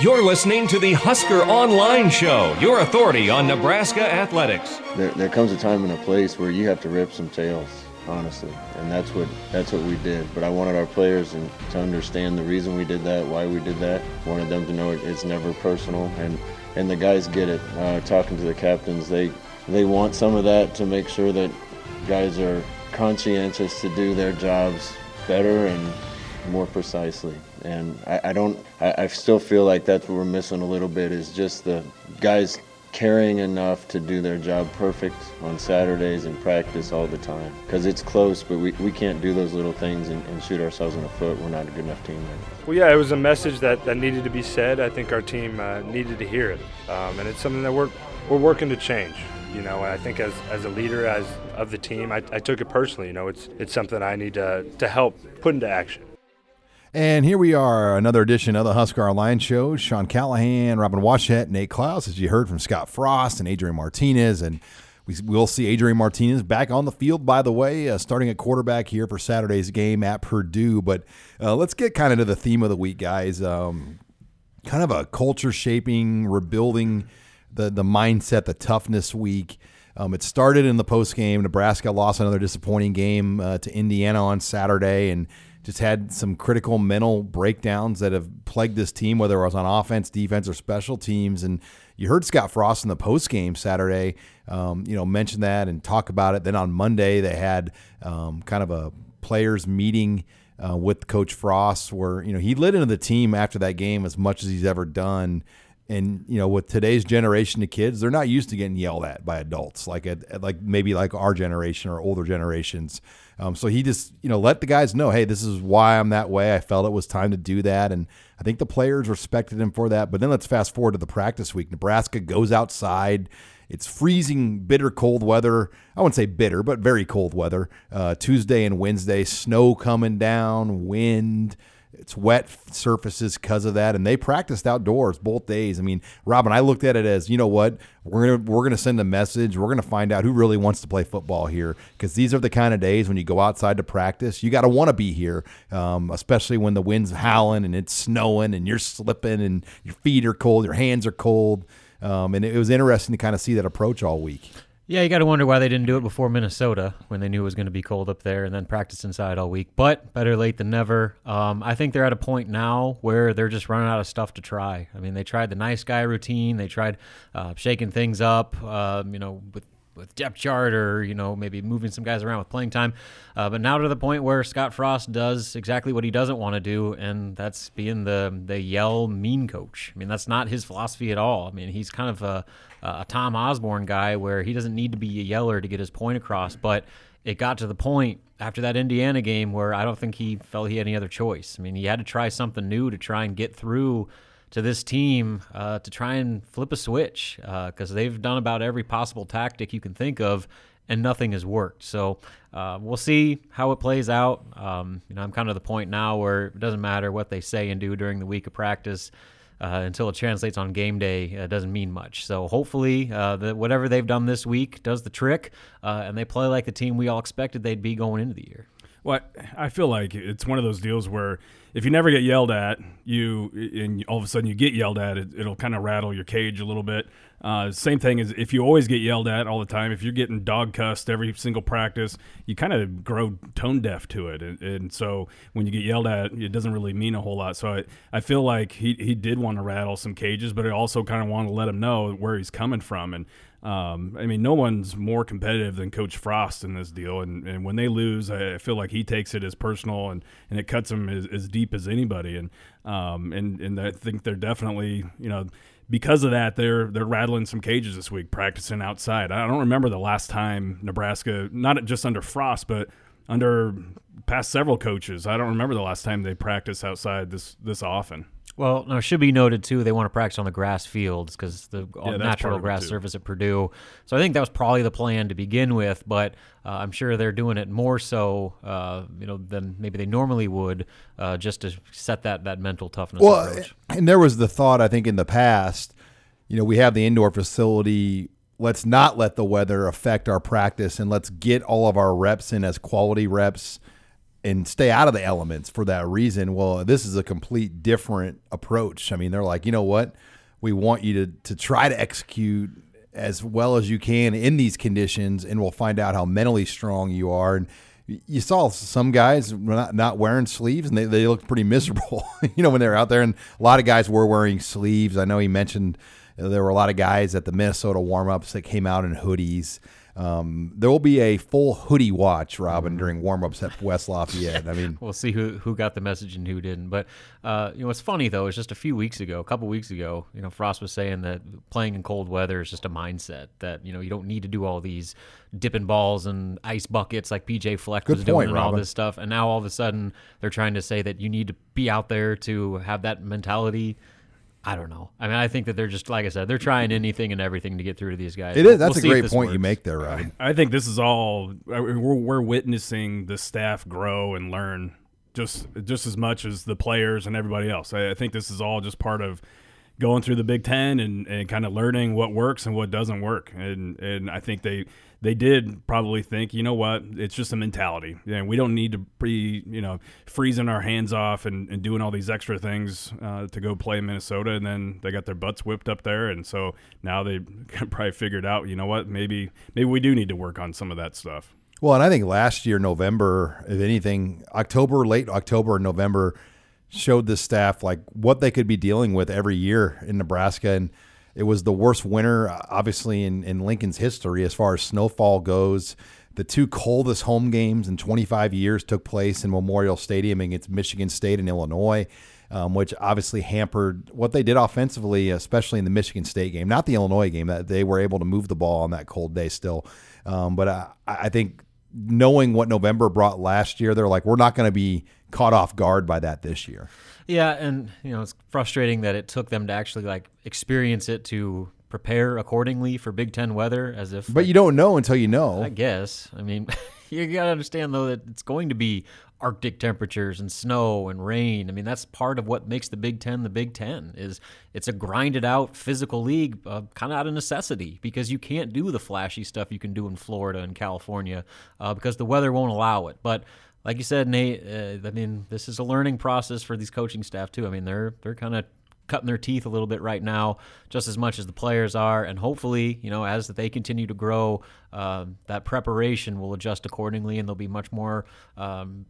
You're listening to the Husker Online Show, your authority on Nebraska athletics. There, there comes a time and a place where you have to rip some tails, honestly, and that's what that's what we did. But I wanted our players and, to understand the reason we did that, why we did that. Wanted them to know it, it's never personal, and and the guys get it. Uh, talking to the captains, they they want some of that to make sure that guys are conscientious to do their jobs better and more precisely. And I, I don't, I, I, still feel like that's what we're missing a little bit is just the guys caring enough to do their job perfect on Saturdays and practice all the time. Because it's close, but we, we can't do those little things and, and, shoot ourselves in the foot. We're not a good enough team. Well, yeah, it was a message that, that needed to be said. I think our team uh, needed to hear it. Um, and it's something that we're, we're working to change. You know, I think as, as a leader as of the team, I, I took it personally. You know, it's it's something I need to, to help put into action. And here we are, another edition of the Husker Online Show. Sean Callahan, Robin Washut, Nate Clouse, as you heard from Scott Frost and Adrian Martinez. And we will see Adrian Martinez back on the field, by the way, uh, starting at quarterback here for Saturday's game at Purdue. But uh, let's get kind of to the theme of the week, guys. Um, kind of a culture shaping, rebuilding the, the mindset, the toughness week. Um, it started in the post game. Nebraska lost another disappointing game uh, to Indiana on Saturday. And just had some critical mental breakdowns that have plagued this team, whether it was on offense, defense, or special teams. And you heard Scott Frost in the post game Saturday, um, you know, mention that and talk about it. Then on Monday they had um, kind of a players meeting. Uh, with Coach Frost, where you know he lit into the team after that game as much as he's ever done, and you know with today's generation of kids they're not used to getting yelled at by adults like a, like maybe like our generation or older generations um, so he just you know let the guys know hey this is why i'm that way i felt it was time to do that and i think the players respected him for that but then let's fast forward to the practice week nebraska goes outside it's freezing, bitter cold weather. I wouldn't say bitter, but very cold weather. Uh, Tuesday and Wednesday, snow coming down, wind. It's wet surfaces because of that, and they practiced outdoors both days. I mean, Robin, I looked at it as you know what we're gonna we're gonna send a message. We're gonna find out who really wants to play football here because these are the kind of days when you go outside to practice. You got to want to be here, um, especially when the wind's howling and it's snowing and you're slipping and your feet are cold, your hands are cold. Um, and it was interesting to kind of see that approach all week. Yeah, you got to wonder why they didn't do it before Minnesota when they knew it was going to be cold up there and then practice inside all week. But better late than never. Um, I think they're at a point now where they're just running out of stuff to try. I mean, they tried the nice guy routine, they tried uh, shaking things up, uh, you know, with with depth chart or you know maybe moving some guys around with playing time. Uh, but now to the point where scott frost does exactly what he doesn't want to do and that's being the the yell mean coach. I mean that's not his philosophy at all. I mean he's kind of a, a tom osborne guy where he doesn't need to be a yeller to get his point across. But it got to the point after that indiana game where i don't think he felt he had any other choice. I mean he had to try something new to try and get through to this team uh, to try and flip a switch because uh, they've done about every possible tactic you can think of and nothing has worked. So uh, we'll see how it plays out. Um, you know, I'm kind of the point now where it doesn't matter what they say and do during the week of practice. Uh, until it translates on game day, it doesn't mean much. So hopefully, uh, the, whatever they've done this week does the trick, uh, and they play like the team we all expected they'd be going into the year. Well, I feel like it's one of those deals where if you never get yelled at, you and all of a sudden you get yelled at, it, will kind of rattle your cage a little bit. Uh, same thing as if you always get yelled at all the time. If you're getting dog cussed every single practice, you kind of grow tone deaf to it, and, and, so when you get yelled at, it doesn't really mean a whole lot. So I, I feel like he he did want to rattle some cages, but he also kind of wanted to let him know where he's coming from and. Um, I mean, no one's more competitive than Coach Frost in this deal, and, and when they lose, I feel like he takes it as personal, and, and it cuts him as, as deep as anybody, and um, and and I think they're definitely you know because of that they're they're rattling some cages this week, practicing outside. I don't remember the last time Nebraska, not just under Frost, but under past several coaches. I don't remember the last time they practiced outside this this often. Well, no, it should be noted too. They want to practice on the grass fields because the yeah, natural grass surface at Purdue. So I think that was probably the plan to begin with. But uh, I'm sure they're doing it more so, uh, you know, than maybe they normally would, uh, just to set that that mental toughness. Well, approach. and there was the thought I think in the past, you know, we have the indoor facility. Let's not let the weather affect our practice, and let's get all of our reps in as quality reps and stay out of the elements for that reason. Well, this is a complete different approach. I mean, they're like, you know what? We want you to to try to execute as well as you can in these conditions, and we'll find out how mentally strong you are. And you saw some guys not, not wearing sleeves, and they, they looked pretty miserable, you know, when they were out there. And a lot of guys were wearing sleeves. I know he mentioned uh, there were a lot of guys at the Minnesota warm ups that came out in hoodies. Um, there will be a full hoodie watch, Robin, during warmups at West Lafayette. I mean, we'll see who who got the message and who didn't. But uh, you know, what's funny though is just a few weeks ago, a couple weeks ago, you know, Frost was saying that playing in cold weather is just a mindset that you know you don't need to do all these dipping balls and ice buckets like PJ Fleck Good was point, doing and all this stuff. And now all of a sudden they're trying to say that you need to be out there to have that mentality. I don't know. I mean, I think that they're just like I said, they're trying anything and everything to get through to these guys. it is. That's We'll a great this point you make there, Robin. I think this is all we're, we're witnessing the staff grow and learn just just as much as the players and everybody else. I, I think this is all just part of going through the Big Ten and, and kind of learning what works and what doesn't work. And and I think they they did probably think, you know what, it's just a mentality. Yeah, we don't need to be you know freezing our hands off and, and doing all these extra things uh, to go play in Minnesota. And then they got their butts whipped up there, and so now they probably figured out, you know what, maybe maybe we do need to work on some of that stuff. Well, and I think last year, November, if anything, October, late October and November showed the staff like what they could be dealing with every year in Nebraska. And it was the worst winter, uh, obviously, in, in Lincoln's history as far as snowfall goes. The two coldest home games in 25 years took place in Memorial Stadium against Michigan State and Illinois. Um, which obviously hampered what they did offensively, especially in the Michigan State game, not the Illinois game. That they were able to move the ball on that cold day still, um, but I, I think knowing what November brought last year, they're like, we're not going to be caught off guard by that this year. Yeah, and you know it's frustrating that it took them to actually like experience it to prepare accordingly for Big Ten weather, as if. But you don't know until you know. I guess. I mean, you gotta understand though that it's going to be Arctic temperatures and snow and rain. I mean, that's part of what makes the Big Ten the Big Ten. Is it's a grinded out physical league, uh, kind of out of necessity because you can't do the flashy stuff you can do in Florida and California uh, because the weather won't allow it. But like you said, Nate, uh, I mean, this is a learning process for these coaching staff too. I mean, they're they're kind of cutting their teeth a little bit right now, just as much as the players are. And hopefully, you know, as they continue to grow, um, that preparation will adjust accordingly, and they'll be much more um,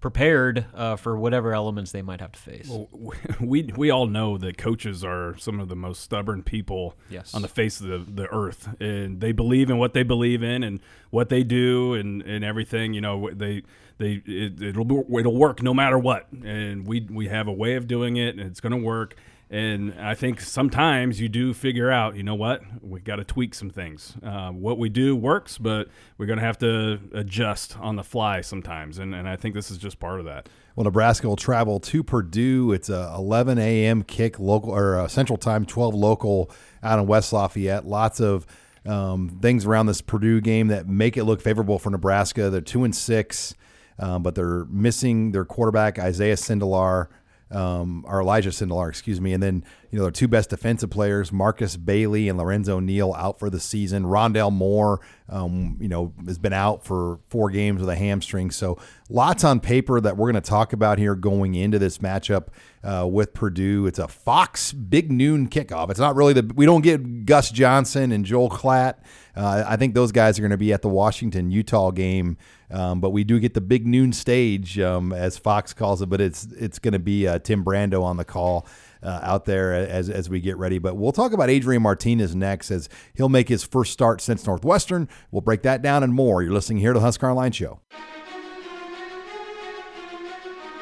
prepared uh, for whatever elements they might have to face. Well, we we all know that coaches are some of the most stubborn people Yes. on the face of the, the earth, and they believe in what they believe in and what they do and, and everything. You know, they they it, it'll it'll work no matter what, and we we have a way of doing it, and it's going to work. And I think sometimes you do figure out, you know what, we got to tweak some things. Uh, what we do works, but we're going to have to adjust on the fly sometimes. And, and I think this is just part of that. Well, Nebraska will travel to Purdue. It's a 11 a.m. kick local or uh, Central Time, 12 local out in West Lafayette. Lots of um, things around this Purdue game that make it look favorable for Nebraska. They're two and six, um, but they're missing their quarterback Isaiah Sindelar. Um, or Elijah Sindelar, excuse me, and then you know their two best defensive players, Markus Bailey and Lorenzo Neal, out for the season. Rondale Moore, um, you know, has been out for four games with a hamstring. So lots on paper that we're going to talk about here going into this matchup uh, with Purdue. It's a Fox Big Noon kickoff. It's not really the we don't get Gus Johnson and Joel Klatt. Uh, I think those guys are going to be at the Washington Utah game, um, but we do get the Big Noon stage um, as Fox calls it. But it's it's going to be uh, Tim Brando on the call. Uh, out there as, as we get ready. But we'll talk about Adrian Martinez next as he'll make his first start since Northwestern. We'll break that down and more. You're listening here to the Husker Online Show.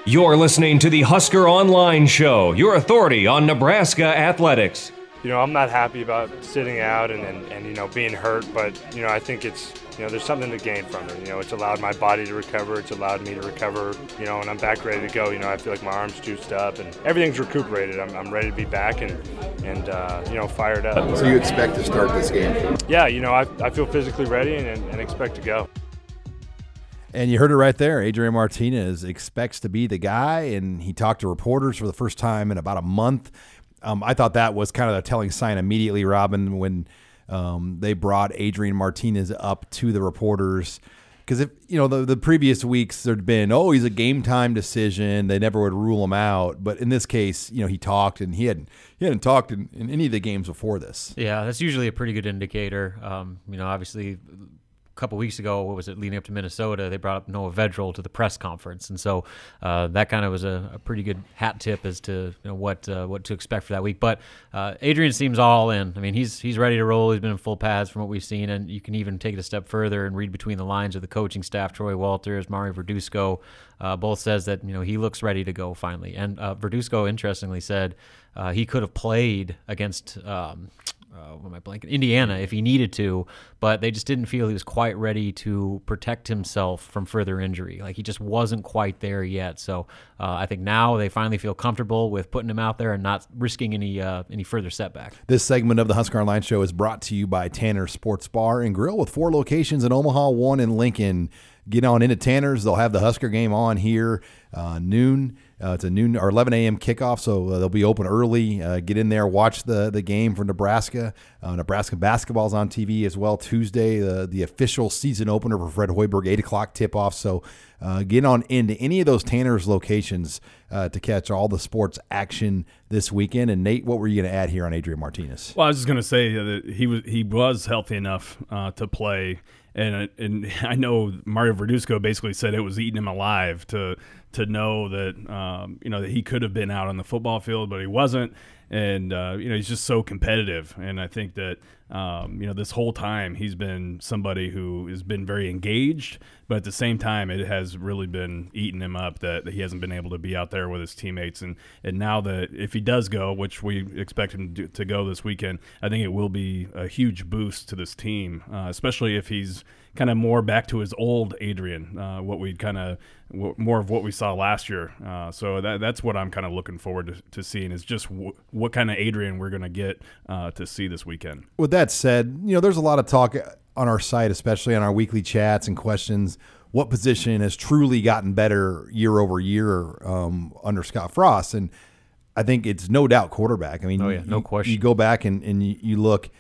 You're listening to the Husker Online Show, your authority on Nebraska athletics. you know, I'm not happy about sitting out and, and, and, you know, being hurt, but, you know, I think it's, you know, there's something to gain from it. You know, it's allowed my body to recover. It's allowed me to recover, you know, and I'm back ready to go. You know, I feel like my arm's juiced up and everything's recuperated. I'm, I'm ready to be back and, and uh, you know, fired up. So you expect to start this game? Yeah, you know, I, I feel physically ready and, and expect to go. And you heard it right there. Adrian Martinez expects to be the guy, and he talked to reporters for the first time in about a month. Um, I thought that was kind of a telling sign immediately, Robin, when um, they brought Adrian Martinez up to the reporters. Because if you know the the previous weeks there'd been oh he's a game time decision they never would rule him out but in this case you know he talked and he hadn't he hadn't talked in, in any of the games before this Yeah, that's usually a pretty good indicator. Um, you know, obviously, couple weeks ago, what was it, leading up to Minnesota, they brought up Noah Vedral to the press conference, and so uh, that kind of was a, a pretty good hat tip as to you know, what uh, what to expect for that week. But uh, Adrian seems all in. I mean, he's he's ready to roll. He's been in full pads from what we've seen, and you can even take it a step further and read between the lines of the coaching staff. Troy Walters, Mario Verduzco, uh, both says that you know he looks ready to go finally. And uh, Verduzco, interestingly, said uh, he could have played against. Um, uh, what am I blanking? Indiana, if he needed to, but they just didn't feel he was quite ready to protect himself from further injury. Like he just wasn't quite there yet. So uh, I think now they finally feel comfortable with putting him out there and not risking any uh, any further setback. This segment of the Husker Online Show is brought to you by Tanner Sports Bar and Grill with four locations in Omaha, one in Lincoln. Get on into Tanner's. They'll have the Husker game on here uh, noon. Uh, it's a noon or 11 a.m. kickoff, so uh, they'll be open early. Uh, get in there, watch the the game for Nebraska. Uh, Nebraska basketball's on TV as well Tuesday. The the official season opener for Fred Hoiberg, eight o'clock tip off. So uh, get on into any of those Tanner's locations uh, to catch all the sports action this weekend. And Nate, what were you going to add here on Adrian Martinez? Well, I was just going to say that he was he was healthy enough to play, and and I know Mario Verduzco basically said it was eating him alive to to know that um, you know that he could have been out on the football field, but he wasn't. And uh, you know he's just so competitive, and I think that um, you know this whole time he's been somebody who has been very engaged, but at the same time it has really been eating him up that, that he hasn't been able to be out there with his teammates. And and now that if he does go, which we expect him to, to go this weekend, I think it will be a huge boost to this team, uh, especially if he's kind of more back to his old Adrian, uh, what we kind of w- more of what we saw last year. Uh, so that, that's what I'm kind of looking forward to, to seeing is just w- what kind of Adrian we're going to get uh, to see this weekend. With that said, you know, there's a lot of talk on our site, especially on our weekly chats and questions. What position has truly gotten better year over year um, under Scott Frost? And I think it's no doubt quarterback. I mean, Oh, yeah, no you- question. You go back and, and you, you look.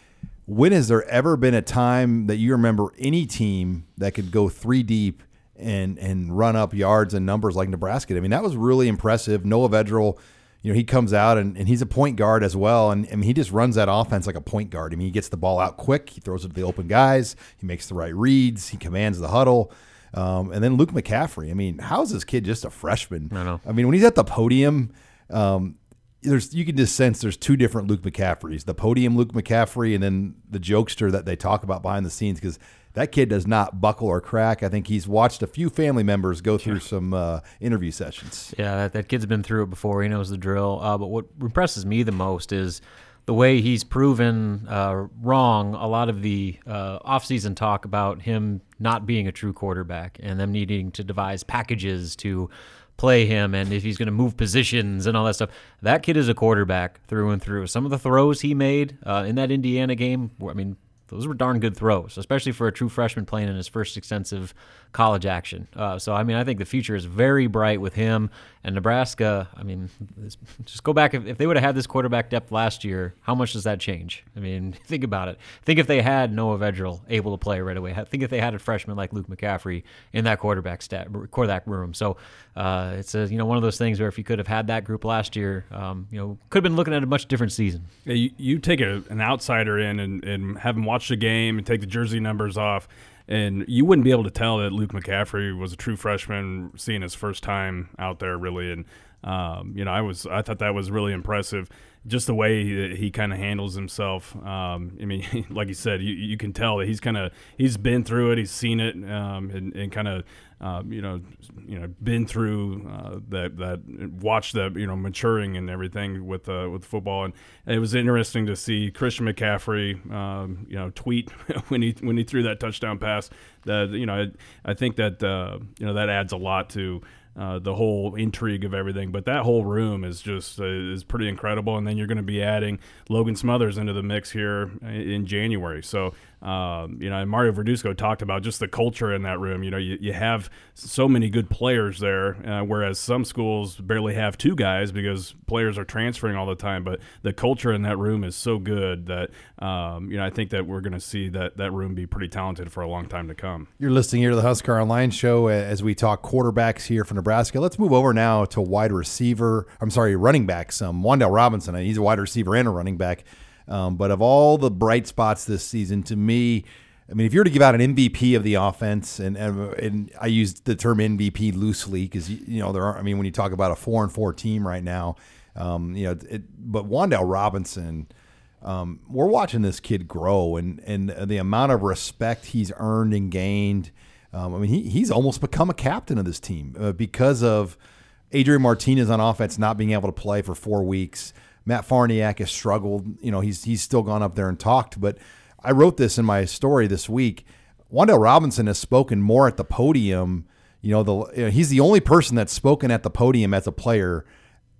When has there ever been a time that you remember any team that could go three deep and and run up yards and numbers like Nebraska? I mean, that was really impressive. Noah Vedral, you know, he comes out and, and he's a point guard as well. And I mean, he just runs that offense like a point guard. I mean, he gets the ball out quick, he throws it to the open guys, he makes the right reads, he commands the huddle. Um, and then Luke McCaffrey. I mean, how's this kid just a freshman? I know. I mean, when he's at the podium, um, there's you can just sense there's two different Luke McCaffreys: the podium Luke McCaffrey, and then the jokester that they talk about behind the scenes. Because that kid does not buckle or crack. I think he's watched a few family members go through some uh, interview sessions. Yeah, that, that kid's been through it before. He knows the drill. Uh, but what impresses me the most is the way he's proven uh, wrong a lot of the uh, offseason talk about him not being a true quarterback and them needing to devise packages to play him and if he's going to move positions and all that stuff. That kid is a quarterback through and through. Some of the throws he made uh, in that Indiana game, I mean, those were darn good throws, especially for a true freshman playing in his first extensive college action. Uh, so, I mean, I think the future is very bright with him. And Nebraska, I mean, just go back. If, if they would have had this quarterback depth last year, how much does that change? I mean, think about it. Think if they had Noah Vedral able to play right away. Think if they had a freshman like Luke McCaffrey in that quarterback stat, quarterback room. So, uh, it's a, you know one of those things where if you could have had that group last year, um, you know, could have been looking at a much different season. Yeah, you, you take a, an outsider in and, and have him watch the game and take the jersey numbers off, and you wouldn't be able to tell that Luke McCaffrey was a true freshman, seeing his first time out there really. And um, you know, I was I thought that was really impressive. Just the way that he kind of handles himself. Um, I mean, like you said, you, you can tell that he's kind of he's been through it, he's seen it, um, and, and kind of um, you know, you know, been through uh, that that watched the you know maturing and everything with uh, with football, and it was interesting to see Christian McCaffrey, um, you know, tweet when he when he threw that touchdown pass. That you know, I, I think that uh, you know that adds a lot to. uh, the whole intrigue of everything. But that whole room is just uh, is pretty incredible. And then you're going to be adding Logan Smothers into the mix here in January. So um, you know, and Mario Verduzco talked about just the culture in that room. You know, you, you have so many good players there, uh, whereas some schools barely have two guys because players are transferring all the time. But the culture in that room is so good that um, you know I think that we're going to see that that room be pretty talented for a long time to come. You're listening here to the Husker Online Show as we talk quarterbacks here for Nebraska. Let's move over now to wide receiver. I'm sorry, running backs. Um, Wan'Dale Robinson. He's a wide receiver and a running back. Um, but of all the bright spots this season, to me, I mean, if you were to give out an MVP of the offense, and and, and I use the term MVP loosely because you, you, know there are. I mean, when you talk about a four and four team right now, um, you know, it, but Wan'Dale Robinson, um, we're watching this kid grow, and and the amount of respect he's earned and gained. Um, I mean, he, he's almost become a captain of this team uh, because of Adrian Martinez on offense not being able to play for four weeks. Matt Farniok has struggled. You know, he's he's still gone up there and talked. But I wrote this in my story this week. Wan'Dale Robinson has spoken more at the podium. You know, the you know, he's the only person that's spoken at the podium as a player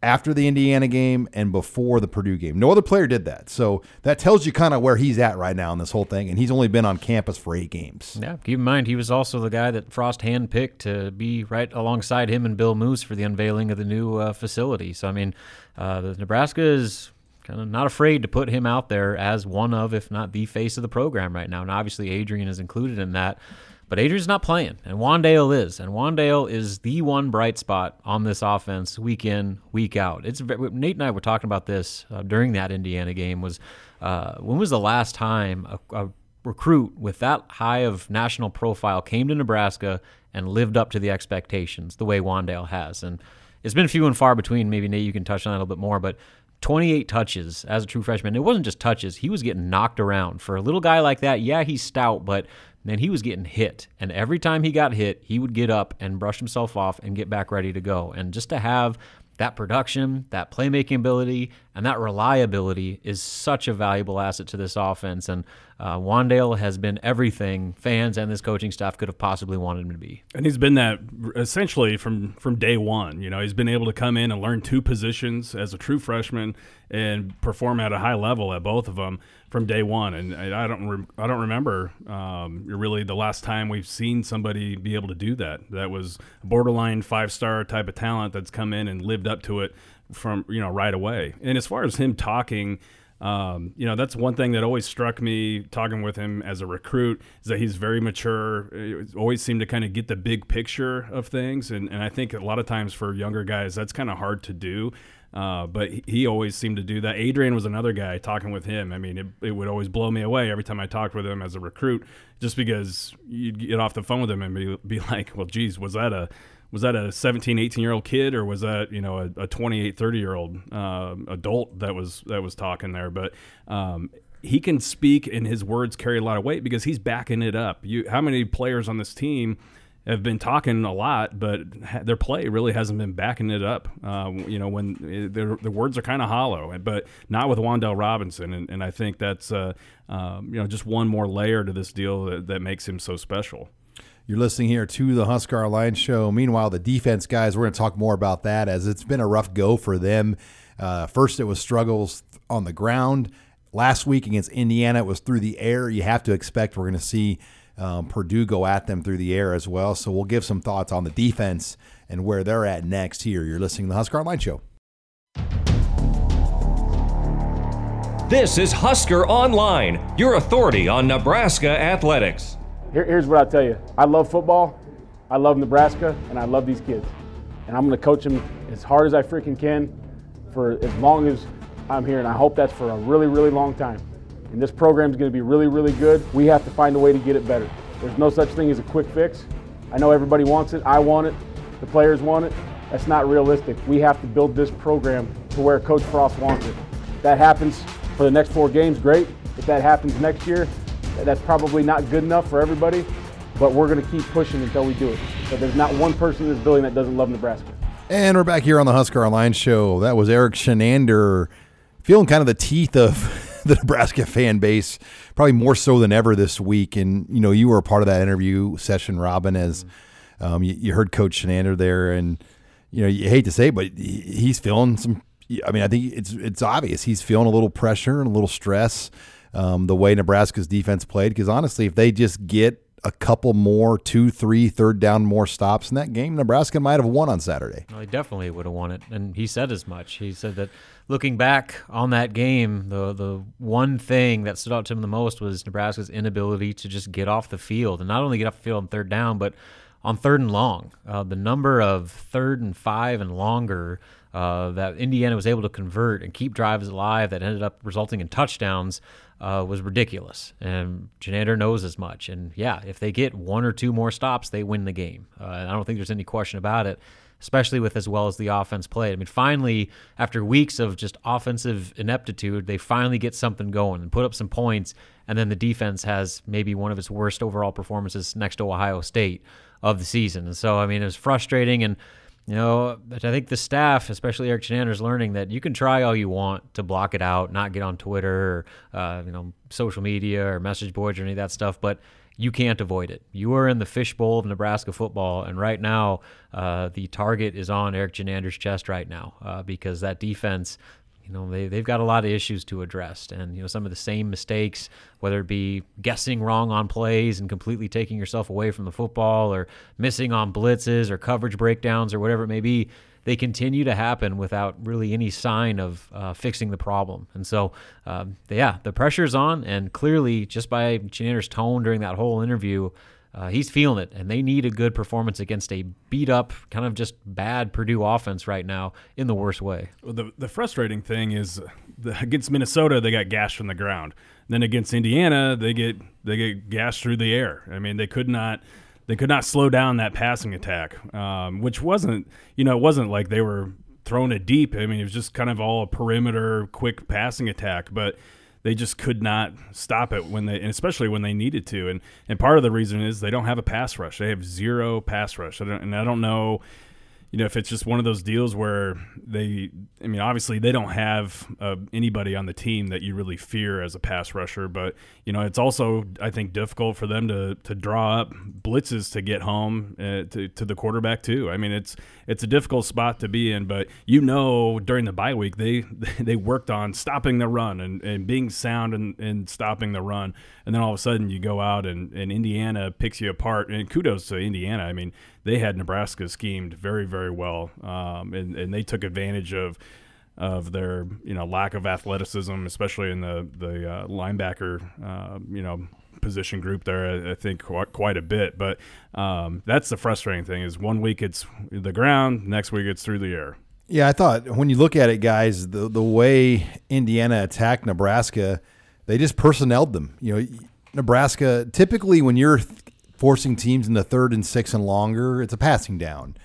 after the Indiana game and before the Purdue game. No other player did that. So that tells you kind of where he's at right now in this whole thing. And he's only been on campus for eight games. Yeah. Keep in mind, he was also the guy that Frost handpicked to be right alongside him and Bill Moos for the unveiling of the new uh, facility. So, I mean, uh, the Nebraska is kind of not afraid to put him out there as one of, if not the face of the program right now. And obviously, Adrian is included in that. But Adrian's not playing, and Wan'Dale is, and Wan'Dale is the one bright spot on this offense, week in, week out. It's Nate and I were talking about this uh, during that Indiana game. Was uh, when was the last time a, a recruit with that high of national profile came to Nebraska and lived up to the expectations the way Wan'Dale has? And it's been few and far between. Maybe Nate, you can touch on that a little bit more, but 28 touches as a true freshman. It wasn't just touches; he was getting knocked around. For a little guy like that, yeah, he's stout, but man, he was getting hit. And every time he got hit, he would get up and brush himself off and get back ready to go. And just to have that production, that playmaking ability, and that reliability is such a valuable asset to this offense. And uh, Wan'Dale has been everything fans and this coaching staff could have possibly wanted him to be. And he's been that essentially from from day one. You know, he's been able to come in and learn two positions as a true freshman and perform at a high level at both of them from day one. And I don't re- I don't remember um, really the last time we've seen somebody be able to do that. That was borderline five star type of talent that's come in and lived up to it from you know right away. And as far as him talking um, you know, that's one thing that always struck me talking with him as a recruit is that he's very mature. Always seemed to kind of get the big picture of things, and, and I think a lot of times for younger guys that's kind of hard to do. Uh, but he always seemed to do that. Adrian was another guy talking with him. I mean, it, it would always blow me away every time I talked with him as a recruit, just because you'd get off the phone with him and be, be like, well, geez, was that a was that a 17 18 year old kid or was that you know a, a 28 30 year old uh, adult that was that was talking there but um, he can speak and his words carry a lot of weight because he's backing it up you how many players on this team have been talking a lot, but their play really hasn't been backing it up. Uh, you know, when eh, their, the words are kind of hollow, but not with Wan'Dale Robinson. And, and I think that's, uh, um, you know, just one more layer to this deal that, that makes him so special. You're listening here to the Husker Line Show. Meanwhile, the defense guys, we're going to talk more about that as it's been a rough go for them. Uh, first, it was struggles on the ground. Last week against Indiana, it was through the air. You have to expect we're going to see um, Purdue go at them through the air as well. So we'll give some thoughts on the defense and where they're at next here. You're listening to the Husker Online Show. This is Husker Online, your authority on Nebraska athletics. Here, here's what I tell you I love football, I love Nebraska, and I love these kids. And I'm going to coach them as hard as I freaking can for as long as I'm here. And I hope that's for a really, really long time. And this program is going to be really, really good. We have to find a way to get it better. There's no such thing as a quick fix. I know everybody wants it. I want it. The players want it. That's not realistic. We have to build this program to where Coach Frost wants it. If that happens for the next four games, great. If that happens next year, that's probably not good enough for everybody, but we're going to keep pushing until we do it. There's not one person in this building that doesn't love Nebraska. And we're back here on the Husker Online show. That was Erik Chinander feeling kind of the teeth of the Nebraska fan base, probably more so than ever this week. And, you know, you were a part of that interview session, Robin, as Um, you, you heard Coach Chinander there, and you know you hate to say, it, but he, he's feeling some. I mean, I think it's it's obvious he's feeling a little pressure and a little stress. Um, the way Nebraska's defense played, because honestly, if they just get a couple more, two, three, third down more stops in that game, Nebraska might have won on Saturday. Well, he definitely would have won it, and he said as much. He said that looking back on that game, the the one thing that stood out to him the most was Nebraska's inability to just get off the field, and not only get off the field on third down, but on third and long. Uh, the number of third and five and longer uh, that Indiana was able to convert and keep drives alive that ended up resulting in touchdowns uh, was ridiculous. And Chinander knows as much. And yeah, if they get one or two more stops, they win the game. Uh, I don't think there's any question about it, especially with as well as the offense played. I mean, finally, after weeks of just offensive ineptitude, they finally get something going and put up some points. And then the defense has maybe one of its worst overall performances next to Ohio State of the season. And so, I mean, it was frustrating. And you know, I think the staff, especially Erik Chinander, is learning that you can try all you want to block it out, not get on Twitter or uh, you know social media or message boards or any of that stuff, but you can't avoid it. You are in the fishbowl of Nebraska football, and right now, uh, the target is on Erik Chinander's chest right now uh, because that defense you know they, they've got a lot of issues to address. And you know some of the same mistakes whether it be guessing wrong on plays and completely taking yourself away from the football or missing on blitzes or coverage breakdowns or whatever it may be they continue to happen without really any sign of uh, fixing the problem. And so um, yeah the pressure's on. And clearly just by Chinander's tone during that whole interview uh, he's feeling it, and they need a good performance against a beat up, kind of just bad Purdue offense right now in the worst way. Well, the the frustrating thing is the, against Minnesota they got gashed from the ground. Then against Indiana they get they get gashed through the air. I mean they could not they could not slow down that passing attack, um, which wasn't you know it wasn't like they were throwing it deep. I mean it was just kind of all a perimeter quick passing attack, but they just could not stop it when they, and especially when they needed to. And and part of the reason is they don't have a pass rush. They have zero pass rush. I and I don't know you know, if it's just one of those deals where they, I mean, obviously they don't have uh, anybody on the team that you really fear as a pass rusher, but you know, it's also I think difficult for them to to draw up blitzes to get home uh, to to the quarterback too. I mean, it's it's a difficult spot to be in, but you know, during the bye week they they worked on stopping the run and, and being sound and, and stopping the run, and then all of a sudden you go out and, and Indiana picks you apart. And kudos to Indiana. I mean, they had Nebraska schemed very, very well, um, and and they took advantage of of their you know lack of athleticism, especially in the the uh, linebacker uh, you know position group there. I think quite, quite a bit, but um, that's the frustrating thing is one week it's the ground, next week it's through the air. Yeah, I thought when you look at it, guys, the the way Indiana attacked Nebraska, they just personneled them. You know, Nebraska typically when you're forcing teams into third and six and longer, it's a passing down.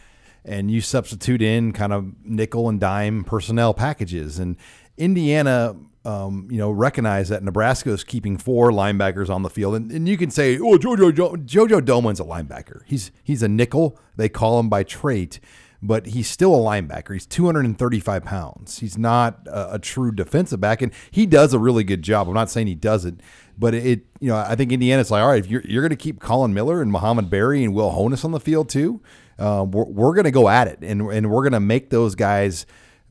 And you substitute in kind of nickel and dime personnel packages. And Indiana, um, you know, recognize that Nebraska is keeping four linebackers on the field. And, and you can say, oh, Jojo, Jojo Domann's a linebacker. He's, he's a nickel. They call him by trait but he's still a linebacker. He's 235 pounds. He's not a, a, true defensive back, and he does a really good job. I'm not saying he doesn't, but it, you know, I think Indiana's like, all right, if you're, you're going to keep Collin Miller and Mohamed Barry and Will Honas on the field too, uh, we're, we're going to go at it and, and we're going to make those guys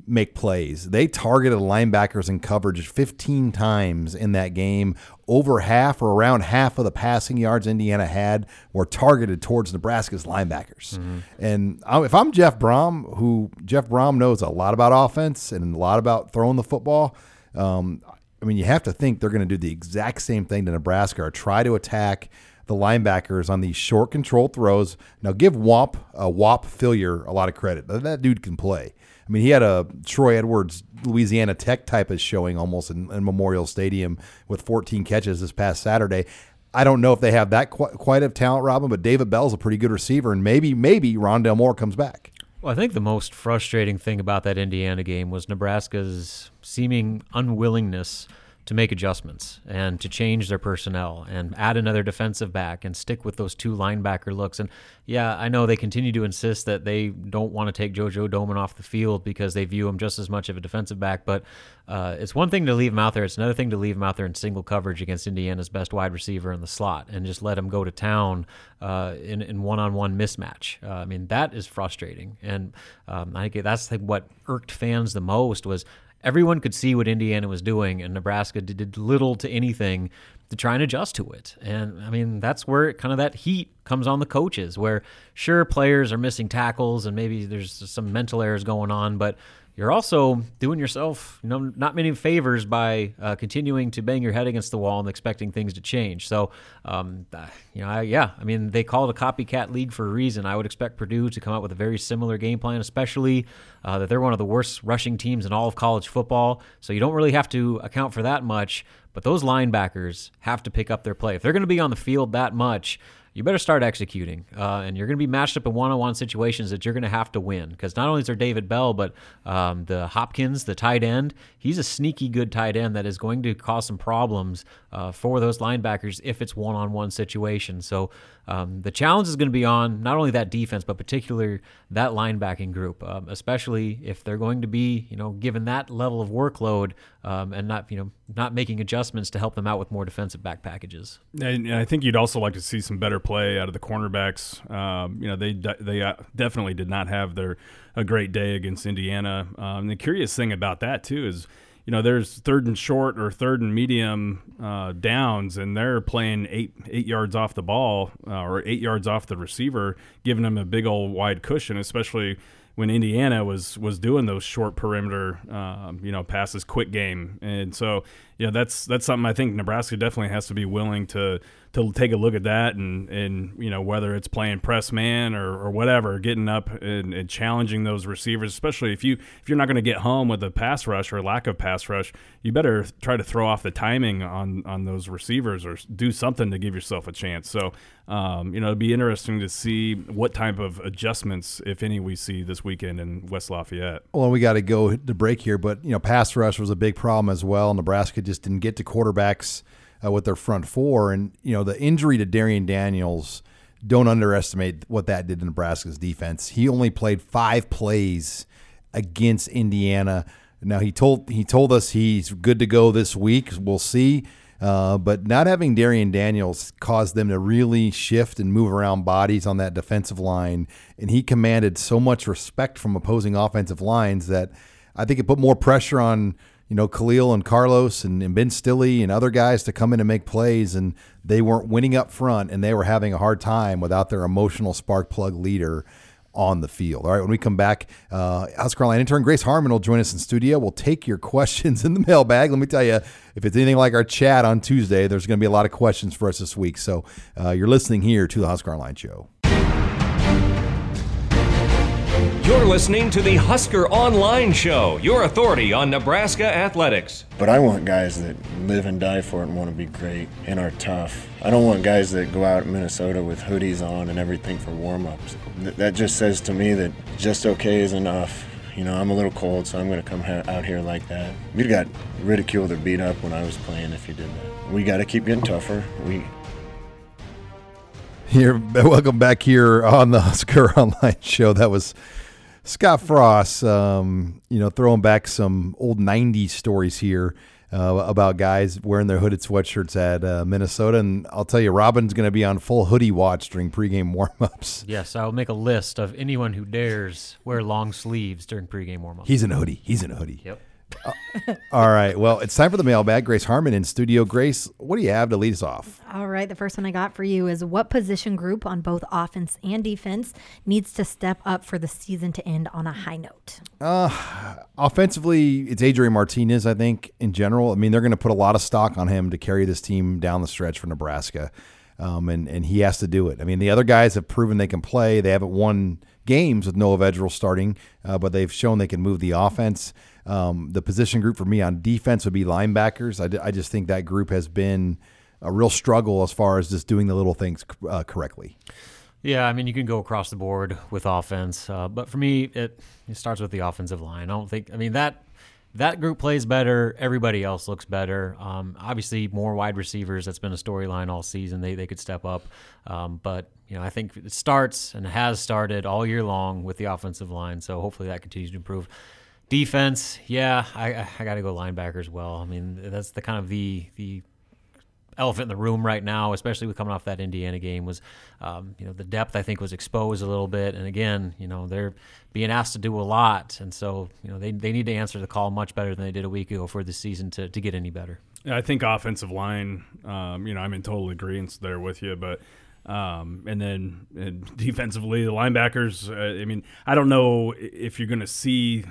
make plays. They targeted linebackers in coverage 15 times in that game. Over half or around half of the passing yards Indiana had were targeted towards Nebraska's linebackers. Mm-hmm. And if I'm Jeff Brohm, who Jeff Brohm knows a lot about offense and a lot about throwing the football, um, I mean, you have to think they're going to do the exact same thing to Nebraska or try to attack the linebackers on these short control throws. Now, give Whop, uh, Whop Philyor a lot of credit. That dude can play. I mean, he had a Troy Edwards, Louisiana Tech type of showing almost in, in Memorial Stadium with 14 catches this past Saturday. I don't know if they have that quite, quite of talent, Robin, but David Bell's a pretty good receiver, and maybe maybe Rondale Moore comes back. Well, I think the most frustrating thing about that Indiana game was Nebraska's seeming unwillingness to make adjustments and to change their personnel and add another defensive back and stick with those two linebacker looks. And yeah, I know they continue to insist that they don't want to take JoJo Domann off the field because they view him just as much of a defensive back. But uh, it's one thing to leave him out there. It's another thing to leave him out there in single coverage against Indiana's best wide receiver in the slot and just let him go to town uh, in, in one-on-one mismatch. Uh, I mean, that is frustrating. And um, I think that's what irked fans the most was everyone could see what Indiana was doing, and Nebraska did little to anything to try and adjust to it. And I mean, that's where kind of that heat comes on the coaches, where sure players are missing tackles and maybe there's some mental errors going on, but you're also doing yourself you know, not many favors by uh, continuing to bang your head against the wall and expecting things to change. So, um, uh, you know, I, yeah, I mean, they call it a copycat league for a reason. I would expect Purdue to come out with a very similar game plan, especially uh, that they're one of the worst rushing teams in all of college football. So you don't really have to account for that much. But those linebackers have to pick up their play. If they're going to be on the field that much, you better start executing. Uh, and you're going to be matched up in one on one situations that you're going to have to win. Because not only is there David Bell, but um, the Hopkins, the tight end, he's a sneaky good tight end that is going to cause some problems uh, for those linebackers if it's one on one situation. So um, the challenge is going to be on not only that defense, but particularly that linebacking group, um, especially if they're going to be, you know, given that level of workload um, and not, you know, not making adjustments to help them out with more defensive back packages. And I think you'd also like to see some better play out of the cornerbacks. Um, you know, they they uh, definitely did not have their a great day against Indiana. Um, the curious thing about that too is you know, there's third and short or third and medium uh, downs, and they're playing eight eight yards off the ball uh, or eight yards off the receiver, giving them a big old wide cushion, especially when Indiana was was doing those short perimeter, um, you know, passes, quick game, and so yeah, that's that's something I think Nebraska definitely has to be willing to to take a look at that and and you know whether it's playing press man or, or whatever, getting up and, and challenging those receivers, especially if you if you're not going to get home with a pass rush or lack of pass rush, you better try to throw off the timing on on those receivers or do something to give yourself a chance. So um, you know it'd be interesting to see what type of adjustments, if any, we see this weekend in West Lafayette. Well, we got to go to break here, but you know pass rush was a big problem as well. Nebraska just didn't get to quarterbacks uh, with their front four. And, you know, the injury to Darrion Daniels, don't underestimate what that did to Nebraska's defense. He only played five plays against Indiana. Now he told he told us he's good to go this week. We'll see. Uh, but not having Darrion Daniels caused them to really shift and move around bodies on that defensive line, and he commanded so much respect from opposing offensive lines that I think it put more pressure on you know, Khalil and Carlos and, and Ben Stille and other guys to come in and make plays, and they weren't winning up front, and they were having a hard time without their emotional spark plug leader on the field. All right, when we come back, uh, Online intern Grace Harmon will join us in studio. We'll take your questions in the mailbag. Let me tell you, if it's anything like our chat on Tuesday, there's going to be a lot of questions for us this week. So uh, you're listening here to the Online Show. You're listening to the Husker Online Show, your authority on Nebraska athletics. But I want guys that live and die for it and want to be great and are tough. I don't want guys that go out in Minnesota with hoodies on and everything for warm ups. That just says to me that just okay is enough. You know, I'm a little cold, so I'm going to come out here like that. We got ridiculed or beat up when I was playing if you did that. We got to keep getting tougher. We here, welcome back here on the Husker Online Show. That was Scott Frost, um, you know, throwing back some old 90s stories here uh, about guys wearing their hooded sweatshirts at uh, Minnesota. And I'll tell you, Robin's going to be on full hoodie watch during pregame warmups. Yes, I'll make a list of anyone who dares wear long sleeves during pregame warmups. He's in a hoodie. He's in a hoodie. Yep. All right. Well, it's time for the mailbag. Grace Harmon in studio. Grace, what do you have to lead us off? All right. The first one I got for you is what position group on both offense and defense needs to step up for the season to end on a high note? Uh, offensively, it's Adrian Martinez, I think, in general. I mean, they're going to put a lot of stock on him to carry this team down the stretch for Nebraska. Um, and, and he has to do it. I mean, the other guys have proven they can play. They haven't won games with Noah Vedral starting, uh, but they've shown they can move the offense. Um, the position group for me on defense would be linebackers. I, I just think that group has been a real struggle as far as just doing the little things uh, correctly. Yeah, I mean, you can go across the board with offense, uh, but for me, it, it starts with the offensive line. I don't think, I mean, that that group plays better, everybody else looks better. Um, obviously, more wide receivers. That's been a storyline all season. They they could step up, um, but you know I think it starts and has started all year long with the offensive line. So hopefully that continues to improve. Defense, yeah, I I got to go linebacker as well. I mean that's the kind of the the elephant in the room right now, especially with coming off that Indiana game, was um, you know the depth I think was exposed a little bit, and again, you know they're being asked to do a lot, and so you know they they need to answer the call much better than they did a week ago for the season to to get any better. Yeah, I think offensive line, um, you know, I'm in total agreement there with you, but. Um, and then and defensively, the linebackers. Uh, I mean, I don't know if you're going to see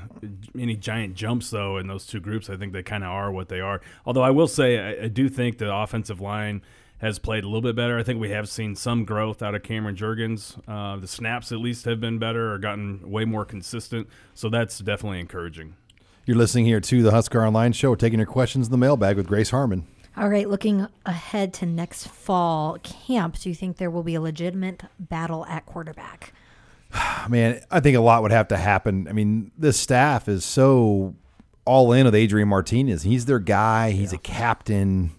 any giant jumps though in those two groups. I think they kind of are what they are. Although I will say, I, I, do think the offensive line has played a little bit better. I think we have seen some growth out of Cameron Jurgens. Uh, the snaps at least have been better or gotten way more consistent. So that's definitely encouraging. You're listening here to the Husker Online Show, We're taking your questions in the mailbag with Grace Harmon. All right, looking ahead to next fall camp, do you think there will be a legitimate battle at quarterback? Man, I think a lot would have to happen. I mean, this staff is so all in with Adrian Martinez. He's their guy. He's yeah. a captain.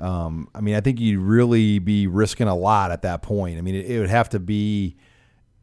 Um, I mean, I think you'd really be risking a lot at that point. I mean, it, it would have to be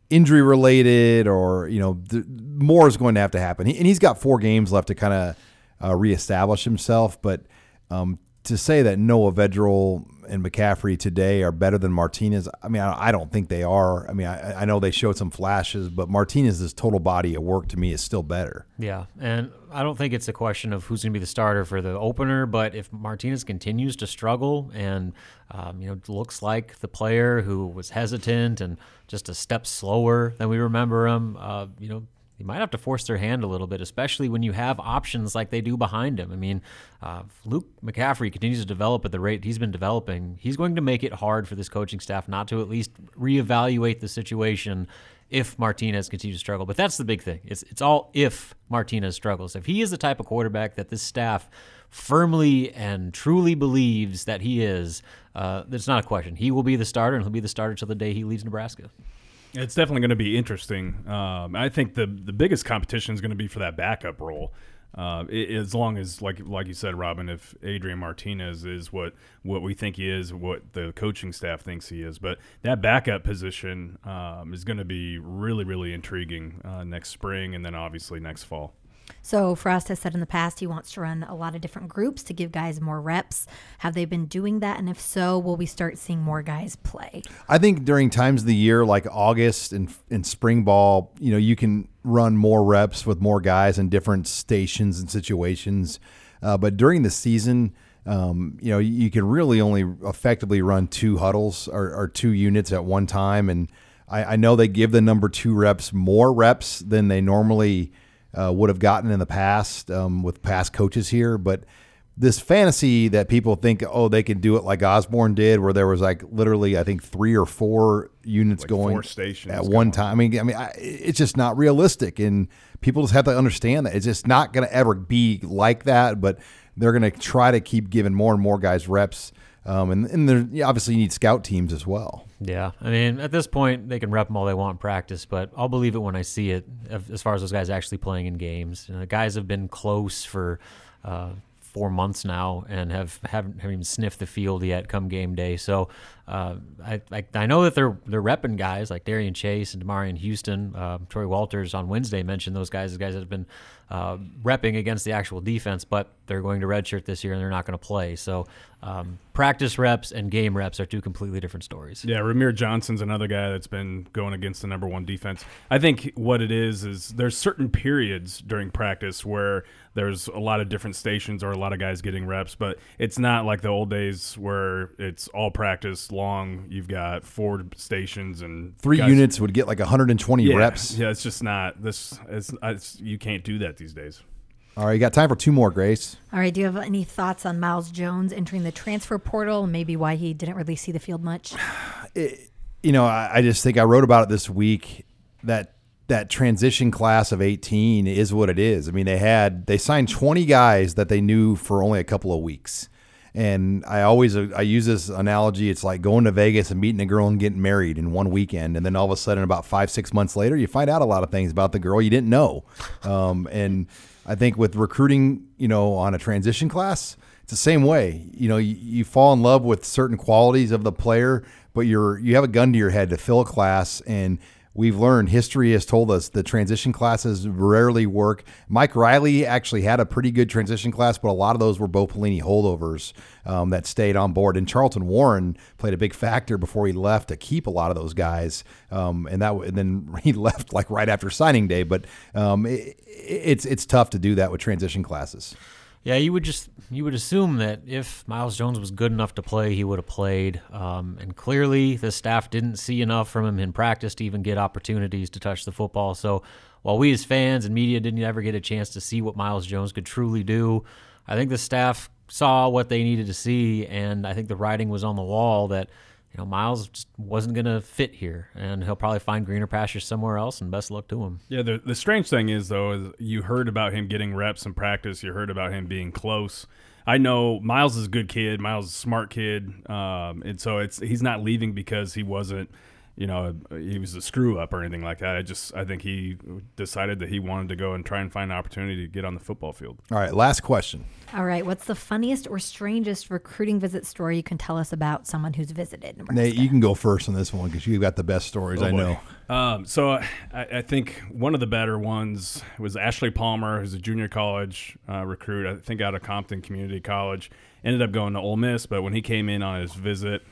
injury related, or you know, the, more is going to have to happen. He, and he's got four games left to kind of uh, reestablish himself. But um, to say that Noah Vedral and McCaffrey today are better than Martinez, I mean, I, don't think they are. I mean, I, I, know they showed some flashes, but Martinez's total body of work to me is still better. Yeah, and I don't think it's a question of who's going to be the starter for the opener, but if Martinez continues to struggle and um, you know looks like the player who was hesitant and just a step slower than we remember him, uh, you know they might have to force their hand a little bit, especially when you have options like they do behind him. I mean, uh, Luke McCaffrey continues to develop at the rate he's been developing. He's going to make it hard for this coaching staff not to at least reevaluate the situation if Martinez continues to struggle. But that's the big thing. It's it's all if Martinez struggles. If he is the type of quarterback that this staff firmly and truly believes that he is, uh, it's not a question. He will be the starter, and he'll be the starter till the day he leaves Nebraska. It's definitely going to be interesting. Um, I think the the biggest competition is going to be for that backup role. Uh, as long as, like like you said, Robin, if Adrian Martinez is what what we think he is, what the coaching staff thinks he is, but that backup position um, is going to be really really intriguing uh, next spring, and then obviously next fall. So Frost has said in the past he wants to run a lot of different groups to give guys more reps. Have they been doing that? And if so, will we start seeing more guys play? I think during times of the year like August and in spring ball, you know, you can run more reps with more guys in different stations and situations. Uh, but during the season, um, you know, you can really only effectively run two huddles or, or two units at one time. And I, I know they give the number two reps more reps than they normally – uh, would have gotten in the past um, with past coaches here. But this fantasy that people think, oh, they can do it like Osborne did, where there was like literally, I think three or four units like going four at one time. I mean, I mean, I, it's just not realistic, and people just have to understand that it's just not going to ever be like that. But they're going to try to keep giving more and more guys reps um, and and there, obviously you need scout teams as well. Yeah, I mean at this point they can rep them all they want in practice, but I'll believe it when I see it. As far as those guys actually playing in games, you know, the guys have been close for uh, four months now and have haven't, haven't even sniffed the field yet come game day. So uh, I, I, I know that they're they're repping guys like Darian Chase and Demarion Houston. Uh, Troy Walters on Wednesday mentioned those guys as guys that have been uh, repping against the actual defense, but they're going to redshirt this year and they're not going to play. So um, practice reps and game reps are two completely different stories. Yeah, Ramir Johnson's another guy that's been going against the number one defense. I think what it is is there's certain periods during practice where there's a lot of different stations or a lot of guys getting reps, but it's not like the old days where it's all practice long. You've got four stations and three guys, units would get like 120 yeah, reps. Yeah, it's just not this. It's, it's, you can't do that these days. All right, you got time for two more, Grace. All right, do you have any thoughts on Miles Jones entering the transfer portal? Maybe why he didn't really see the field much. It, you know, I, I just think I wrote about it this week that that transition class of 18 is what it is. I mean, they had they signed 20 guys that they knew for only a couple of weeks. And I always I use this analogy. It's like going to Vegas and meeting a girl and getting married in one weekend, and then all of a sudden, about five six months later, you find out a lot of things about the girl you didn't know. Um, and I think with recruiting, you know, on a transition class, it's the same way. You know, you, you fall in love with certain qualities of the player, but you're you have a gun to your head to fill a class and we've learned history has told us the transition classes rarely work. Mike Riley actually had a pretty good transition class, but a lot of those were Bo Pelini holdovers um, that stayed on board. And Charlton Warren played a big factor before he left to keep a lot of those guys. Um, and that and then he left like right after signing day. But um, it, it's it's tough to do that with transition classes. Yeah, you would just you would assume that if Miles Jones was good enough to play, he would have played. Um, and clearly, the staff didn't see enough from him in practice to even get opportunities to touch the football. So, while we as fans and media didn't ever get a chance to see what Miles Jones could truly do, I think the staff saw what they needed to see, and I think the writing was on the wall that you know, Miles just wasn't going to fit here, and he'll probably find greener pastures somewhere else. And best luck to him. Yeah, the the strange thing is though, is you heard about him getting reps in practice. You heard about him being close. I know Miles is a good kid. Miles is a smart kid, um, and so it's he's not leaving because he wasn't you know, he was a screw up or anything like that. I just, I think he decided that he wanted to go and try and find an opportunity to get on the football field. All right, last question. All right, what's the funniest or strangest recruiting visit story you can tell us about someone who's visited Nebraska? Nate, you can go first on this one because you've got the best stories. Oh, I know. Um, so I, I, think one of the better ones was Ashlee Palmer, who's a junior college uh, recruit. I think out of Compton Community College. Ended up going to Ole Miss, but when he came in on his visit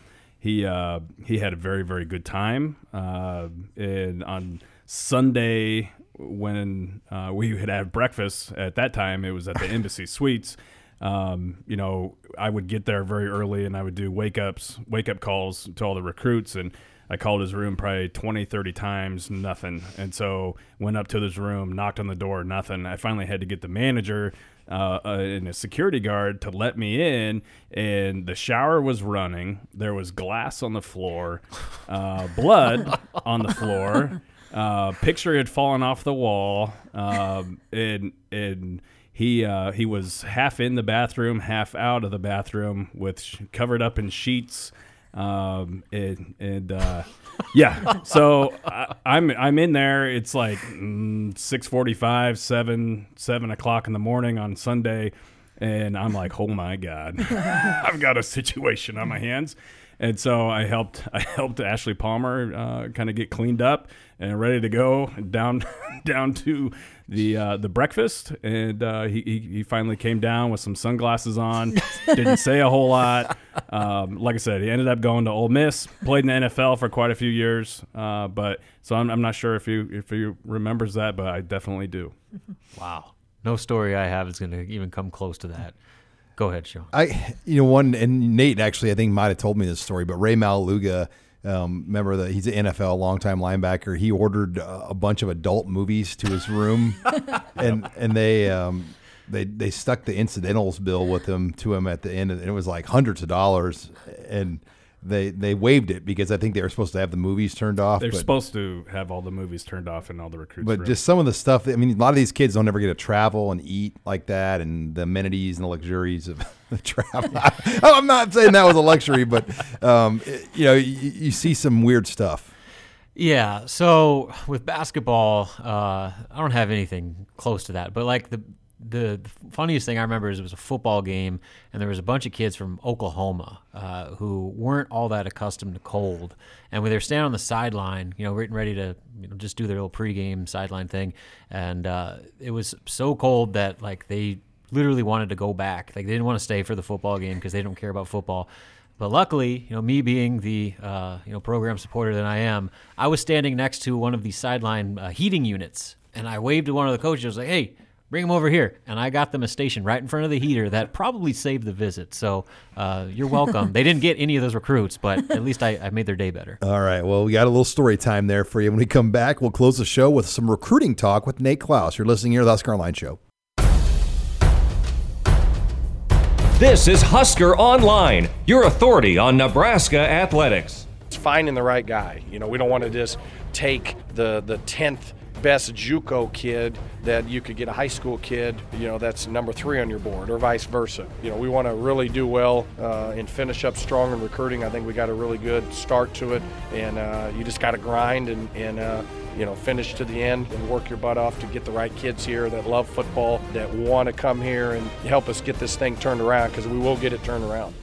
he uh, he had a very very good time. Uh, and on Sunday when uh, we had had breakfast at that time, it was at the Embassy Suites. Um, you know, I would get there very early and I would do wake ups, wake up calls to all the recruits. And I called his room probably 20, 30 times, nothing. And so went up to his room, knocked on the door, nothing. I finally had to get the manager uh, uh, and a security guard to let me in, and the shower was running. There was glass on the floor, uh, blood on the floor. Uh, picture had fallen off the wall, um, and and he uh, he was half in the bathroom, half out of the bathroom, with sh- covered up in sheets. Um, and, and uh, yeah, so I, am I'm, I'm in there. It's like mm, six forty five, seven seven o'clock in the morning on Sunday, and I'm like, oh my god, I've got a situation on my hands. And so I helped I helped Ashlee Palmer uh, kind of get cleaned up and ready to go down down to the uh, the breakfast, and uh, he, he, he finally came down with some sunglasses on. didn't say a whole lot. Um, like I said, he ended up going to Ole Miss. Played in the NFL for quite a few years, uh, but so I'm, I'm not sure if you if he remembers that, but I definitely do. Wow, no story I have is going to even come close to that. Go ahead, Sean. I you know one and Nate actually I think might have told me this story, but Ray Maualuga – um, remember that he's an NFL longtime linebacker. He ordered uh, a bunch of adult movies to his room, and and they um, they they stuck the incidentals bill with him to him at the end, and it was like hundreds of dollars. And they they waived it because I think they were supposed to have the movies turned off. They're but, supposed to have all the movies turned off and all the recruits. But just some of the stuff. I mean, a lot of these kids don't ever get to travel and eat like that, and the amenities and the luxuries of the travel. I'm not saying that was a luxury, but um, it, you know, you, you see some weird stuff. Yeah. So with basketball, uh, I don't have anything close to that. But like the the, funniest thing I remember is it was a football game, and there was a bunch of kids from Oklahoma uh, who weren't all that accustomed to cold, and when they were standing on the sideline, you know, getting ready to you know, just do their little pregame sideline thing, and uh, it was so cold that like they literally wanted to go back, like they didn't want to stay for the football game because they don't care about football. But luckily, you know, me being the uh, you know program supporter that I am, I was standing next to one of the sideline uh, heating units, and I waved to one of the coaches. I was like, "Hey, bring them over here. And I got them a station right in front of the heater that probably saved the visit. So uh, you're welcome. they didn't get any of those recruits, but at least I, I, made their day better. All right. Well, we got a little story time there for you. When we come back, we'll close the show with some recruiting talk with Nate Clouse. You're listening here to the Husker Online Show. This is Husker Online, your authority on Nebraska athletics. It's finding the right guy. You know, we don't want to just take the the tenth best JUCO kid that you could get a high school kid, you know, that's number three on your board, or vice versa. You know, we want to really do well uh, and finish up strong in recruiting. I think we got a really good start to it, and uh, you just got to grind and, and uh, you know, finish to the end and work your butt off to get the right kids here that love football, that want to come here and help us get this thing turned around because we will get it turned around.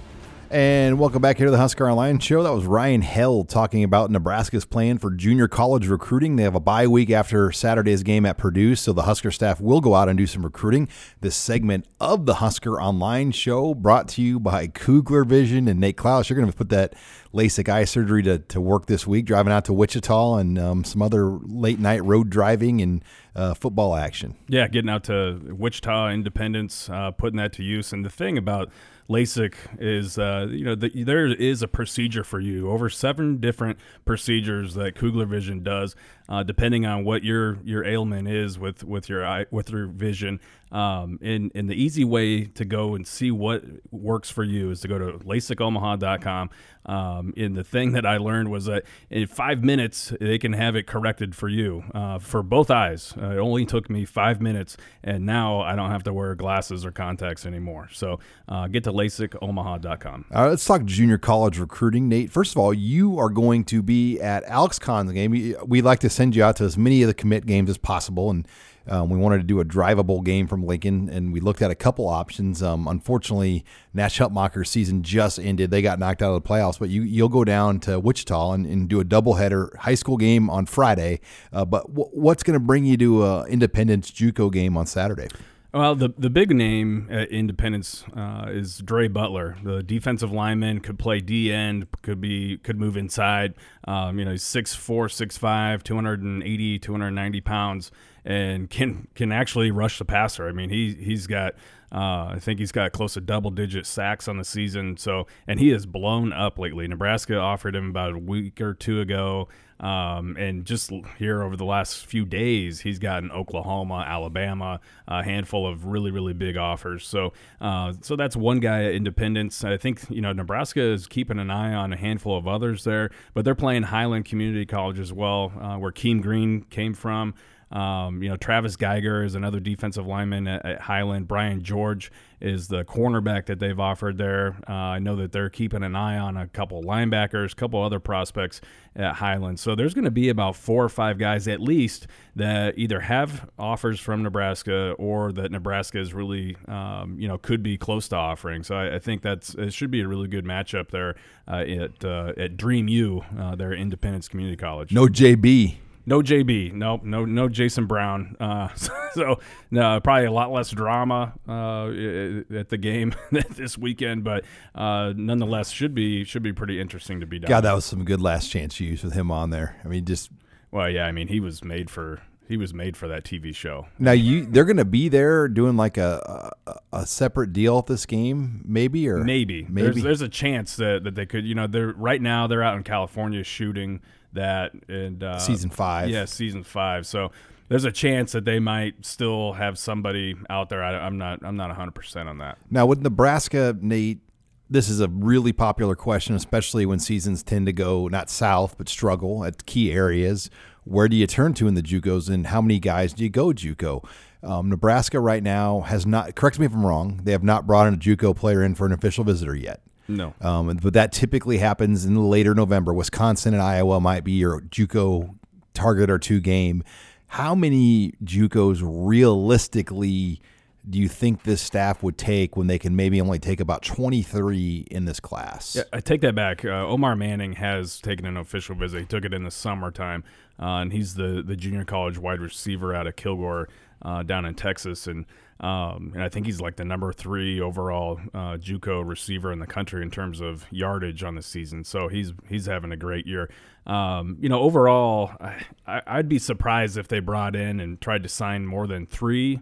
And welcome back here to the Husker Online Show. That was Ryan Held talking about Nebraska's plan for junior college recruiting. They have a bye week after Saturday's game at Purdue, so the Husker staff will go out and do some recruiting. This segment of the Husker Online Show brought to you by Kugler Vision and Nate Clouse. You're going to put that LASIK eye surgery to, to work this week, driving out to Wichita and um, some other late night road driving and uh, football action. Yeah, getting out to Wichita, Independence, uh, putting that to use. And the thing about LASIK is, uh, you know, the, there is a procedure for you. Over seven different procedures that Kugler Vision does, uh, depending on what your your ailment is with with your eye with your vision. Um, and and the easy way to go and see what works for you is to go to LASIKOmaha.com. Um, and the thing that I learned was that in five minutes they can have it corrected for you uh, for both eyes. Uh, it only took me five minutes, and now I don't have to wear glasses or contacts anymore. So uh, get to LASIKOmaha.com. All right, let's talk junior college recruiting. Nate, first of all, you are going to be at Alex Conn's game. We like to send you out to as many of the commit games as possible, and um, we wanted to do a drivable game from Lincoln, and we looked at a couple options. Um, unfortunately, Nash Hutmacher's season just ended; they got knocked out of the playoffs. But you you'll go down to Wichita and, and do a doubleheader high school game on Friday. Uh, but w- what's going to bring you to a Independence JUCO game on Saturday? Well, the the big name at Independence uh, is Dre Butler, the defensive lineman. Could play D end, could be could move inside. Um, you know, he's 6'4", 6'5", 280, 290 pounds, and can can actually rush the passer. I mean, he he's got. Uh, I think he's got close to double digit sacks on the season. So, and he has blown up lately. Nebraska offered him about a week or two ago. Um, and just here over the last few days, he's gotten Oklahoma, Alabama, a handful of really, really big offers. So, uh, so that's one guy at Independence. I think you know Nebraska is keeping an eye on a handful of others there, but they're playing Highland Community College as well, uh, where Keem Green came from. Um, you know, Travis Geiger is another defensive lineman at, at, Highland. Brian George is the cornerback that they've offered there. Uh, I know that they're keeping an eye on a couple linebackers, a couple other prospects at Highland. So there's going to be about four or five guys at least that either have offers from Nebraska or that Nebraska is really, um, you know, could be close to offering. So I, I, think that's it should be a really good matchup there uh, at uh, at Dream U, uh, at Independence Community College. No JB. No JB, nope, no, no Jason Brown. Uh, so, no, probably a lot less drama uh, at the game this weekend, but uh, nonetheless, should be should be pretty interesting to be done. God, that was some good Last Chance U with him on there. I mean, just well, yeah, I mean, he was made for he was made for that TV show. Now you they're going to be there doing like a, a, a separate deal at this game, maybe or maybe maybe there's, there's a chance that, that they could. You know, they're right now they're out in California shooting that and uh, season five. Yeah, season five. So there's a chance that they might still have somebody out there. I, am not. I'm not 100 percent on that. Now with Nebraska, Nate, this is a really popular question, especially when seasons tend to go not south but struggle at key areas. Where do you turn to in the JUCOs, and how many guys do you go JUCO? Um, Nebraska right now has not. Correct me if I'm wrong. They have not brought in a JUCO player in for an official visitor yet. No. Um, but that typically happens in later November. Wisconsin and Iowa might be your JUCO target or two game. How many JUCOs realistically do you think this staff would take when they can maybe only take about 23 in this class? Yeah, I take that back. Uh, Omar Manning has taken an official visit. He took it in the summertime, uh, and he's the, the junior college wide receiver out of Kilgore uh, down in Texas. And um, and I think he's like the number three overall uh, JUCO receiver in the country in terms of yardage on the season. So he's he's having a great year. Um, you know, overall, I, I'd be surprised if they brought in and tried to sign more than three.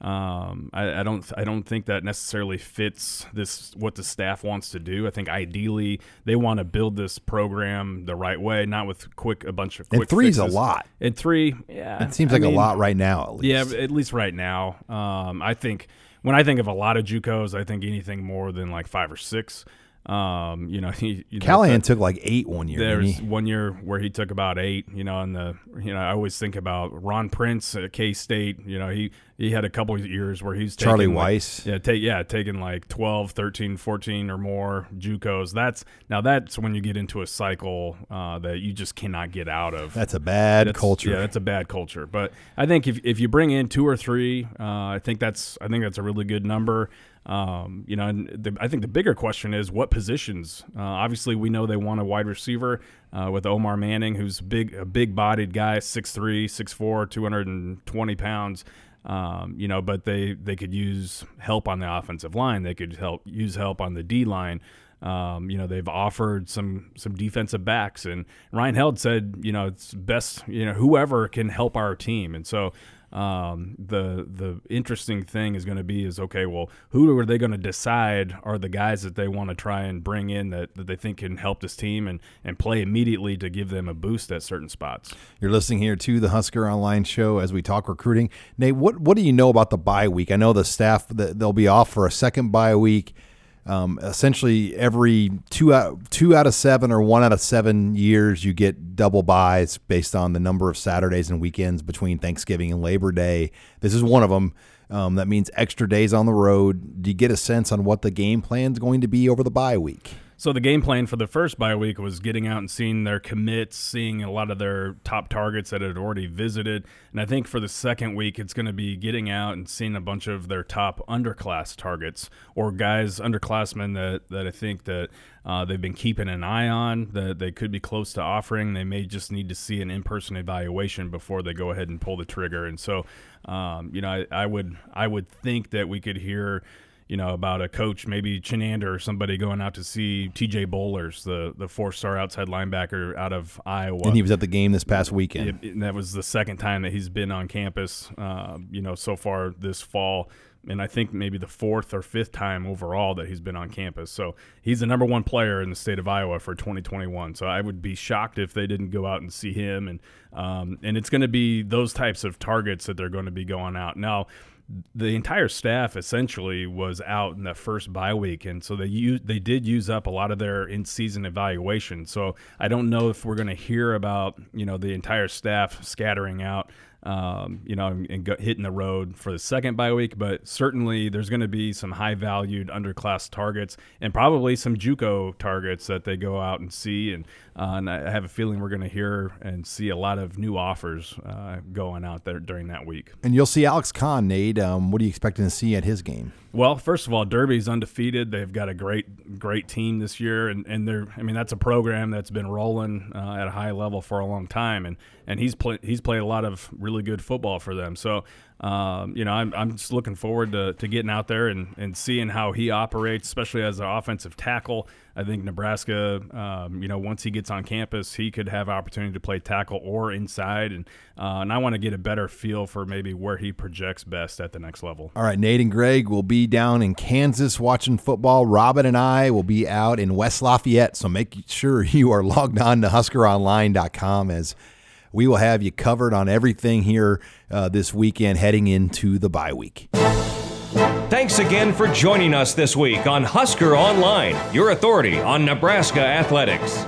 Um, I, I, don't I don't think that necessarily fits this what the staff wants to do. I think ideally they want to build this program the right way, not with quick a bunch of quick. And three's fixes. a lot. And three, yeah, it seems like mean, a lot right now. At least. Yeah, at least right now. Um, I think when I think of a lot of JUCOs, I think anything more than like five or six Um, you know, he you Callahan took like eight one year. didn't There's one year where he took about eight, you know, and the you know I always think about Ron Prince at K State. You know, he he had a couple of years where he's Charlie taking, like- Weis. yeah, take yeah, taking like 12, 13, 14 or more JUCOs. That's now that's when you get into a cycle uh, that you just cannot get out of. That's a bad That's- culture. Yeah, that's a bad culture. But I think if, if you bring in two or three, uh, I think that's I think that's a really good number. Um, you know, and the, I think the bigger question is what positions. Uh, obviously, we know they want a wide receiver uh, with Omar Manning, who's big, a big-bodied guy, 6'3", 6'4", 220 pounds. Um, you know, but they they could use help on the offensive line. They could help use help on the D line. Um, you know, they've offered some some defensive backs, and Ryan Held said, you know, it's best, you know, whoever can help our team. And so um, the the interesting thing is going to be is okay, well, who are they going to decide are the guys that they want to try and bring in that, that they think can help this team and and play immediately to give them a boost at certain spots. You're listening here to the Husker Online Show as we talk recruiting. Nate, what what do you know about the bye week? I know the staff that they'll be off for a second bye week. Um, essentially, every two out two out of seven or one out of seven years, you get double byes based on the number of Saturdays and weekends between Thanksgiving and Labor Day. This is one of them. Um, that means extra days on the road. Do you get a sense on what the game plan is going to be over the bye week? So the game plan for the first bye week was getting out and seeing their commits, seeing a lot of their top targets that had already visited, and I think for the second week it's going to be getting out and seeing a bunch of their top underclass targets or guys underclassmen that that I think that uh, they've been keeping an eye on that they could be close to offering. They may just need to see an in-person evaluation before they go ahead and pull the trigger. And so, um, you know, I, I would I would think that we could hear you know, about a coach, maybe Chinander or somebody going out to see TJ Bollers, the, the four star outside linebacker out of Iowa. And he was at the game this past weekend. And that was the second time that he's been on campus, uh, you know, so far this fall. And I think maybe the fourth or fifth time overall that he's been on campus. So he's the number one player in the state of Iowa for 2021. So I would be shocked if they didn't go out and see him. And um, and it's going to be those types of targets that they're going to be going out now the entire staff essentially was out in the first bye week, and so they used, they did use up a lot of their in season evaluation. So I don't know if we're going to hear about you know the entire staff scattering out. Um, you know, and, go, hitting the road for the second bye week, but certainly there's going to be some high valued underclass targets and probably some JUCO targets that they go out and see. And, uh, and I have a feeling we're going to hear and see a lot of new offers uh, going out there during that week. And you'll see Alex Conn, Nate. Um, what are you expecting to see at his game? Well, first of all, Derby's undefeated. They've got a great, great team this year, and, and they're. I mean, that's a program that's been rolling uh, at a high level for a long time, and and he's played he's played a lot of really good football for them. So, um, you know, I'm, I'm just looking forward to, to getting out there and, and seeing how he operates, especially as an offensive tackle. I think Nebraska, um, you know, once he gets on campus, he could have opportunity to play tackle or inside, and uh, and I want to get a better feel for maybe where he projects best at the next level. All right, Nate and Greg will be down in Kansas watching football. Robin and I will be out in West Lafayette, so make sure you are logged on to huskeronline.com as we will have you covered on everything here uh, this weekend heading into the bye week. Thanks again for joining us this week on Husker Online, your authority on Nebraska athletics.